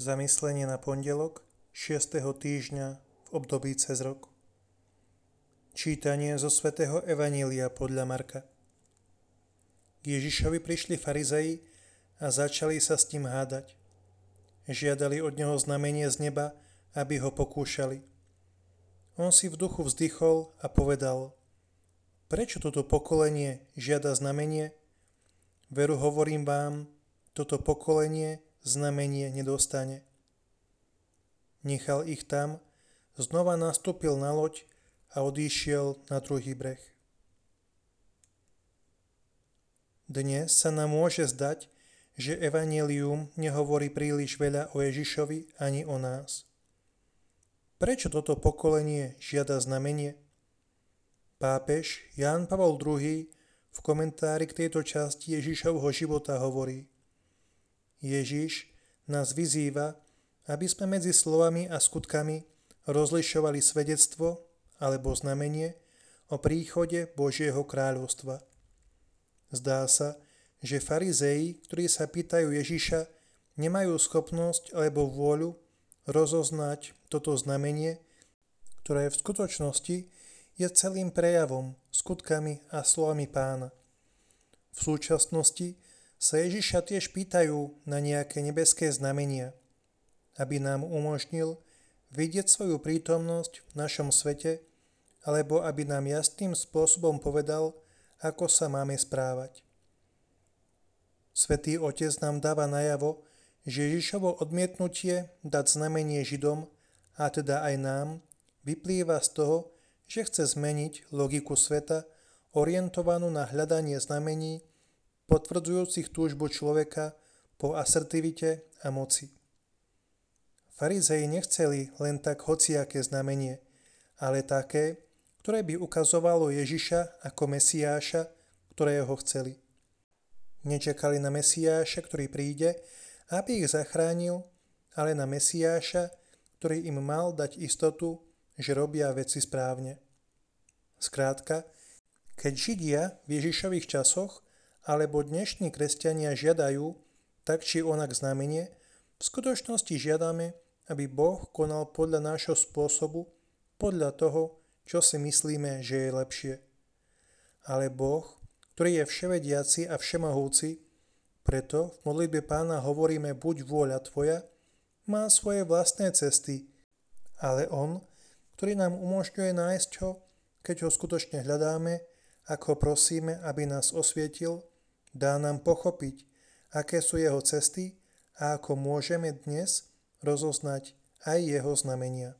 Zamyslenie na pondelok 6. týždňa v období cez rok. Čítanie zo svätého Evanília podľa Marka. K Ježišovi prišli farizei a začali sa s ním hádať. Žiadali od neho znamenie z neba, aby ho pokúšali. On si v duchu vzdychol a povedal, prečo toto pokolenie žiada znamenie? Veru hovorím vám, toto pokolenie znamenie nedostane. Nechal ich tam, znova nastúpil na loď a odišiel na druhý breh. Dnes sa nám môže zdať, že Evangelium nehovorí príliš veľa o Ježišovi ani o nás. Prečo toto pokolenie žiada znamenie? Pápež Ján Pavol II v komentári k tejto časti Ježišovho života hovorí – Ježiš nás vyzýva, aby sme medzi slovami a skutkami rozlišovali svedectvo alebo znamenie o príchode Božieho kráľovstva. Zdá sa, že farizei, ktorí sa pýtajú Ježiša, nemajú schopnosť alebo vôľu rozoznať toto znamenie, ktoré v skutočnosti je celým prejavom, skutkami a slovami pána. V súčasnosti sa Ježiša tiež pýtajú na nejaké nebeské znamenia, aby nám umožnil vidieť svoju prítomnosť v našom svete, alebo aby nám jasným spôsobom povedal, ako sa máme správať. Svetý Otec nám dáva najavo, že Ježišovo odmietnutie dať znamenie Židom, a teda aj nám, vyplýva z toho, že chce zmeniť logiku sveta, orientovanú na hľadanie znamení potvrdzujúcich túžbu človeka po asertivite a moci. Farizei nechceli len tak hociaké znamenie, ale také, ktoré by ukazovalo Ježiša ako Mesiáša, ktorého chceli. Nečakali na Mesiáša, ktorý príde, aby ich zachránil, ale na Mesiáša, ktorý im mal dať istotu, že robia veci správne. Skrátka, keď Židia v Ježišových časoch alebo dnešní kresťania žiadajú, tak či onak znamenie, v skutočnosti žiadame, aby Boh konal podľa nášho spôsobu, podľa toho, čo si myslíme, že je lepšie. Ale Boh, ktorý je vševediaci a všemohúci, preto v modlitbe pána hovoríme buď vôľa tvoja, má svoje vlastné cesty, ale On, ktorý nám umožňuje nájsť ho, keď ho skutočne hľadáme, ako prosíme, aby nás osvietil, Dá nám pochopiť, aké sú jeho cesty a ako môžeme dnes rozoznať aj jeho znamenia.